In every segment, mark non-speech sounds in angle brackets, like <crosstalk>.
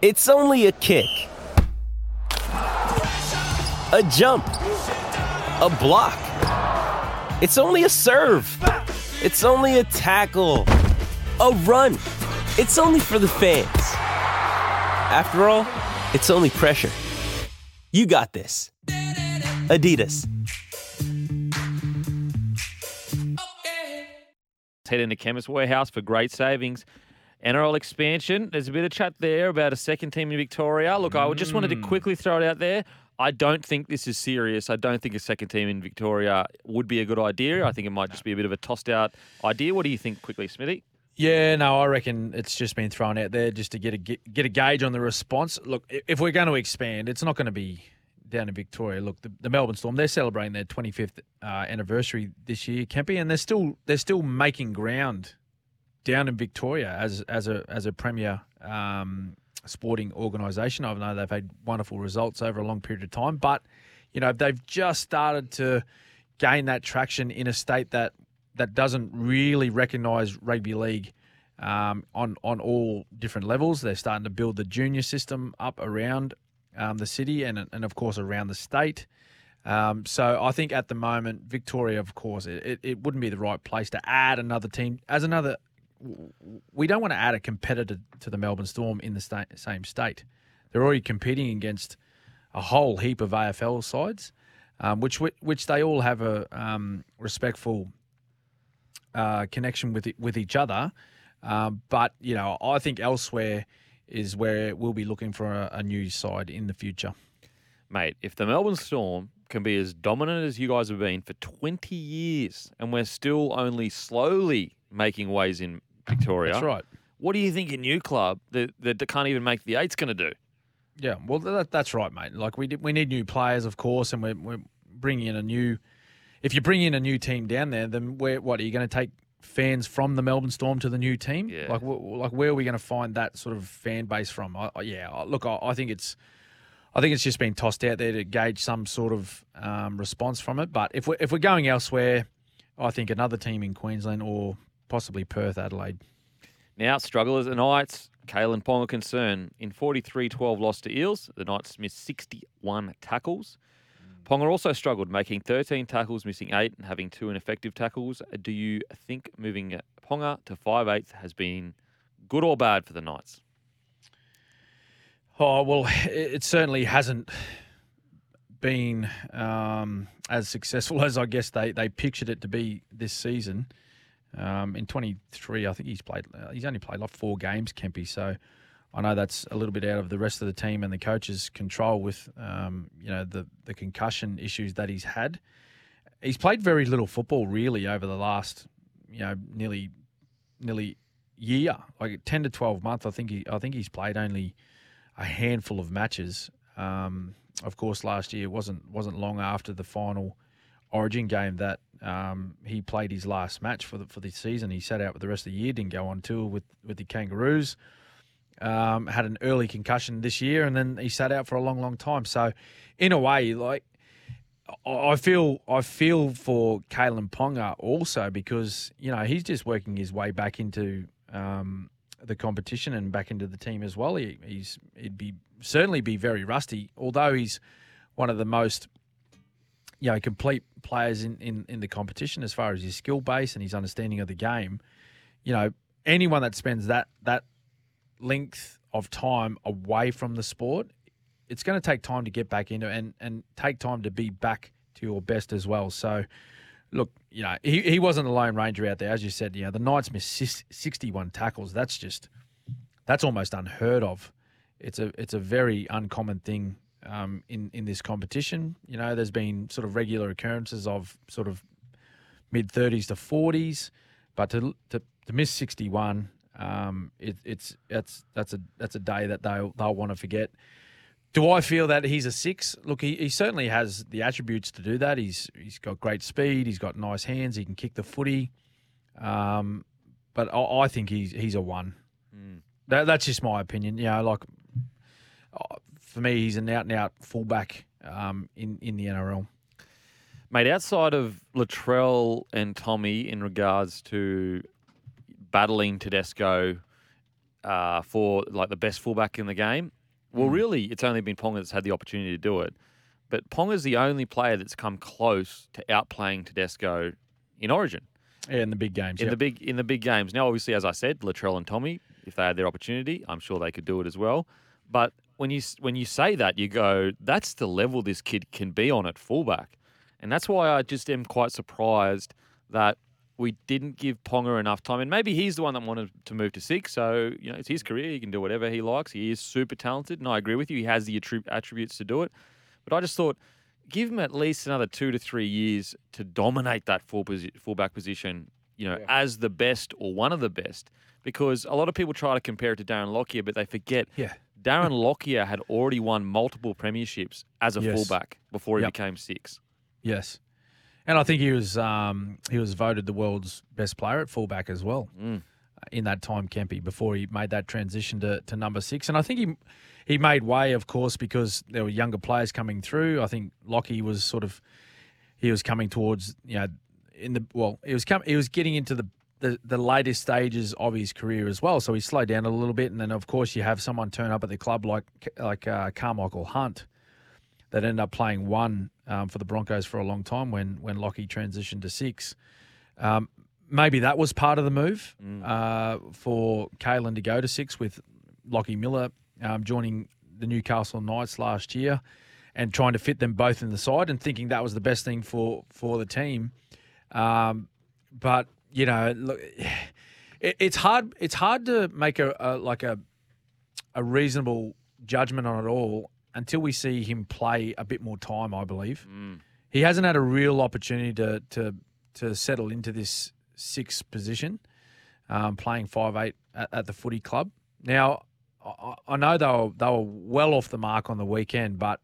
It's only a kick, a jump, a block. It's only a serve. It's only a tackle, a run. It's only for the fans. After all, it's only pressure. You got this. Adidas. Head into Chemist Warehouse for great savings. NRL expansion. There's a bit of chat there about a second team in Victoria. Look, I just wanted to quickly throw it out there. I don't think this is serious. I don't think a second team in Victoria would be a good idea. I think it might just be a bit of a tossed out idea. What do you think, quickly, Smithy? Yeah, no, I reckon it's just been thrown out there just to get a get, get a gauge on the response. Look, if we're going to expand, it's not going to be down in Victoria. Look, the, the Melbourne Storm they're celebrating their 25th uh, anniversary this year, Kempy, and they're still they're still making ground down in Victoria as as a as a premier um, sporting organisation. I know they've had wonderful results over a long period of time, but you know they've just started to gain that traction in a state that that doesn't really recognise rugby league um, on on all different levels. They're starting to build the junior system up around um, the city and and of course around the state. Um, so I think at the moment, Victoria, of course, it, it, it wouldn't be the right place to add another team as another. We don't want to add a competitor to the Melbourne Storm in the sta- same state. They're already competing against a whole heap of AFL sides, um, which which they all have a um, respectful uh, connection with with each other. Um, but you know, I think elsewhere is where we'll be looking for a, a new side in the future. Mate, if the Melbourne Storm can be as dominant as you guys have been for 20 years and we're still only slowly making ways in Victoria, That's right. what do you think a new club that, that can't even make the eight's going to do? Yeah, well, that, that's right, mate. Like we did, we need new players, of course, and we're, we're bringing in a new. If you bring in a new team down there, then where what are you going to take fans from the Melbourne Storm to the new team? Yeah. Like, like where are we going to find that sort of fan base from? I, I- yeah, I- look, I, I think it's, I think it's just been tossed out there to gauge some sort of um, response from it. But if we're if we're going elsewhere, I think another team in Queensland or possibly Perth, Adelaide. Now, strugglers the Knights, Kalyn Ponga concern. In 43 12 loss to Eels, the Knights missed 61 tackles. Ponga also struggled, making 13 tackles, missing eight, and having two ineffective tackles. Do you think moving Ponga to 5'8 has been good or bad for the Knights? Oh well, it it certainly hasn't been um, as successful <laughs> as I guess they, they pictured it to be this season. Um, in 23, I think he's played. Uh, he's only played like four games, Kempy. So I know that's a little bit out of the rest of the team and the coach's control with um, you know the the concussion issues that he's had. He's played very little football really over the last you know nearly nearly year, like 10 to 12 months. I think he I think he's played only a handful of matches. Um, of course, last year wasn't wasn't long after the final Origin game that um, he played his last match for the for the season. He sat out with the rest of the year, didn't go on tour with with the Kangaroos. Um, had an early concussion this year, and then he sat out for a long, long time. So, in a way, like I feel I feel for Kalyn Ponga also because you know he's just working his way back into um, the competition and back into the team as well. He, he's he'd be certainly be very rusty, although he's one of the most you know complete players in, in, in the competition as far as his skill base and his understanding of the game. You know, anyone that spends that that length of time away from the sport, it's going to take time to get back into and and take time to be back to your best as well. So. Look, you know, he, he wasn't the lone ranger out there. As you said, you know, the Knights missed 61 tackles. That's just, that's almost unheard of. It's a it's a very uncommon thing um, in in this competition. You know, there's been sort of regular occurrences of sort of mid 30s to 40s, but to to, to miss 61, um, it, it's that's that's a that's a day that they'll they'll want to forget. Do I feel that he's a six? Look, he, he certainly has the attributes to do that. He's he's got great speed. He's got nice hands. He can kick the footy. Um, but I, I think he's he's a one. That, that's just my opinion. You know, like for me, he's an out and out fullback um, in in the NRL. Mate, outside of Latrell and Tommy in regards to battling Tedesco, uh, for like the best fullback in the game. Well, Mm. really, it's only been Ponga that's had the opportunity to do it. But Ponga's the only player that's come close to outplaying Tedesco in Origin Yeah, in the big games. in yep. the big in the big games. Now, obviously, as I said, Latrell and Tommy, if they had their opportunity, I'm sure they could do it as well. But when you when you say that, you go, that's the level this kid can be on at fullback, and that's why I just am quite surprised that we didn't give Ponga enough time. And maybe he's the one that wanted to move to six, so you know it's his career. He can do whatever he likes. He is super talented, and I agree with you. He has the attrib- attributes to do it. But I just thought, give him at least another two to three years to dominate that full posi- fullback position. You know, Yeah. as the best or one of the best, because a lot of people try to compare it to Darren Lockyer, but they forget Yeah. Darren Lockyer had already won multiple premierships as a Yes. fullback before he Yep. became six. Yes. And I think he was um, he was voted the world's best player at fullback as well Mm. in that time, Kempy, before he made that transition to, to number six. And I think he he made way, of course, because there were younger players coming through. I think Lockie was sort of he was coming towards you know in the well he was com- he was getting into the, the the latest stages of his career as well. So he slowed down a little bit, and then of course you have someone turn up at the club like like uh, Carmichael Hunt that ended up playing one um, for the Broncos for a long time when when Lockie transitioned to six. Um, maybe that was part of the move uh, for Kalyn to go to six with Lockie Miller um, joining the Newcastle Knights last year and trying to fit them both in the side and thinking that was the best thing for for the team. Um, but you know, look, it, it's hard. It's hard to make a, a like a a reasonable judgment on it all until we see him play a bit more time. I believe he hasn't had a real opportunity to to to settle into this sixth position, um, playing five eight at, at the footy club. Now, I, I know they were they were well off the mark on the weekend, but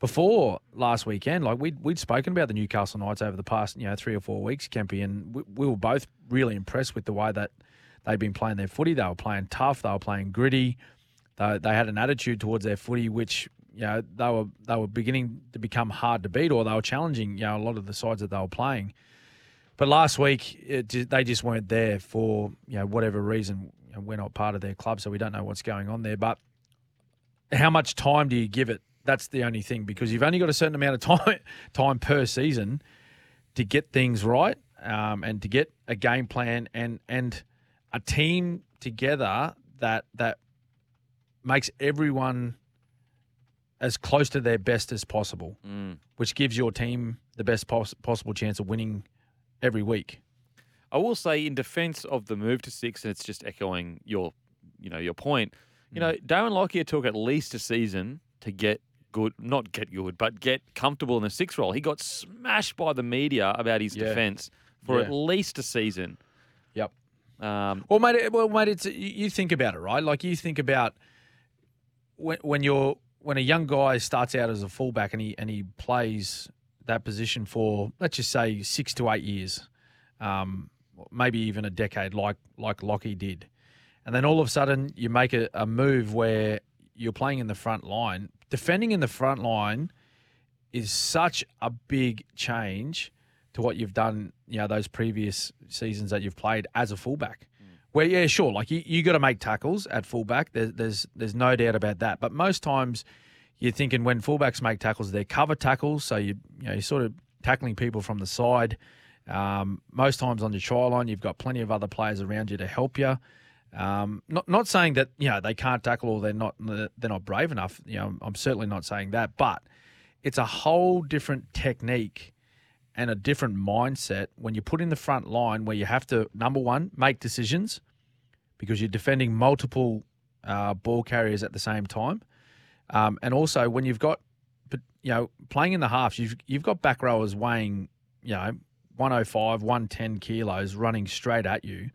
before last weekend, like we'd we'd spoken about the Newcastle Knights over the past you know three or four weeks, Kempy, and we, we were both really impressed with the way that they'd been playing their footy. They were playing tough. They were playing gritty. They, they had an attitude towards their footy, which you know they were they were beginning to become hard to beat, or they were challenging you know a lot of the sides that they were playing. But last week, it, they just weren't there for you know whatever reason. You know, we're not part of their club, so we don't know what's going on there. But how much time do you give it? That's the only thing because you've only got a certain amount of time <laughs> time per season to get things right um, and to get a game plan and and a team together that that makes everyone as close to their best as possible, Mm. which gives your team the best pos- possible chance of winning every week. I will say, in defence of the move to six, and it's just echoing your, you know, your point. You know, Darren Lockyer took at least a season to get good, not get good, but get comfortable in the six role. He got smashed by the media about his Yeah. defence for Yeah. at least a season. Yep. Um, Well, mate. Well, mate. It's you- you think about it, right? Like you think about when when you're when a young guy starts out as a fullback and he and he plays that position for let's just say six to eight years, um, maybe even a decade, like like Lockie did, and then all of a sudden you make a, a move where you're playing in the front line. Defending in the front line is such a big change to what you've done, you know, those previous seasons that you've played as a fullback. Where yeah, sure, like you, you got to make tackles at fullback. There's there's there's no doubt about that. But most times, you're thinking when fullbacks make tackles, they're cover tackles. So you you know you're sort of tackling people from the side. Um, most times on your try line, you've got plenty of other players around you to help you. Um, not not saying that you know they can't tackle or they're not they're not brave enough. You know, I'm certainly not saying that, but it's a whole different technique and a different mindset when you put in the front line where you have to number one make decisions because you're defending multiple uh, ball carriers at the same time, um, and also when you've got you know playing in the halves, you've you've got back rowers weighing you know 105, 110 kilos running straight at you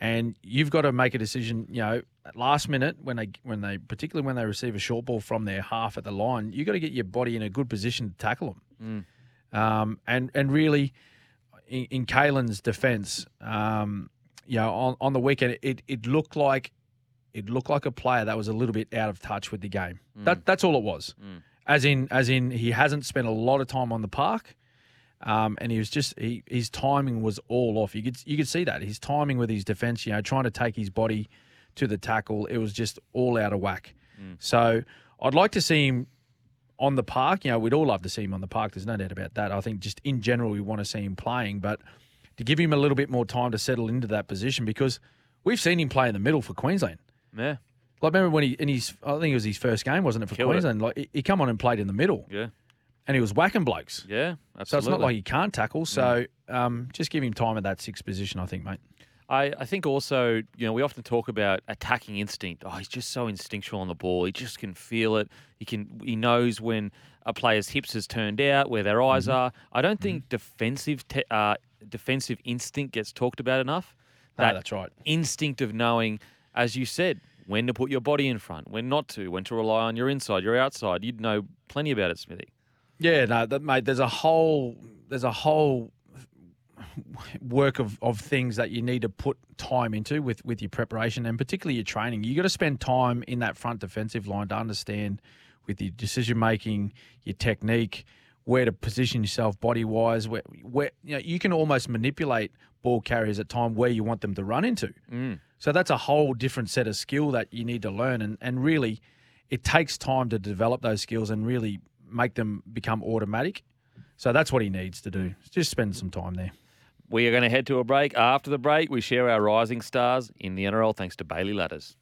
and you've got to make a decision. You know, at last minute when they when they particularly when they receive a short ball from their half at the line, you have got to get your body in a good position to tackle them. Um, and and really, in, in Kalyn's defence, um, you know, on, on the weekend, it it looked like it looked like a player that was a little bit out of touch with the game. That that's all it was. As in, as in, he hasn't spent a lot of time on the park. Um, and he was just he, his timing was all off. You could you could see that his timing with his defense, you know, trying to take his body to the tackle. It was just all out of whack. So I'd like to see him on the park. You know, we'd all love to see him on the park. There's no doubt about that. I think just in general, we want to see him playing, but to give him a little bit more time to settle into that position because we've seen him play in the middle for Queensland. Yeah, Like remember when he in his I think it was his first game, wasn't it for Killed it. Queensland? Like he- he come on and played in the middle, yeah, and he was whacking blokes. yeah. Absolutely. So it's not like he can't tackle. So um, just give him time at that sixth position, I think, mate. I, I think also, you know, we often talk about attacking instinct. Oh, he's just so instinctual on the ball. He just can feel it. He can. He knows when a player's hips has turned out, where their eyes Mm-hmm. are. I don't think defensive te- uh, defensive instinct gets talked about enough. No, That that's right. instinct of knowing, as you said, when to put your body in front, when not to, when to rely on your inside, your outside. You'd know plenty about it, Smithy. Yeah, no, that, mate. There's a whole there's a whole work of, of things that you need to put time into with, with your preparation and particularly your training. You got to spend time in that front defensive line to understand with your decision making, your technique, where to position yourself body wise. Where, where you know you can almost manipulate ball carriers at time where you want them to run into. Mm. So that's a whole different set of skill that you need to learn, and and really, it takes time to develop those skills and really make them become automatic. So that's what he needs to do. Just spend some time there. We are going to head to a break. After the break, we share our rising stars in the NRL thanks to Bailey Ladders.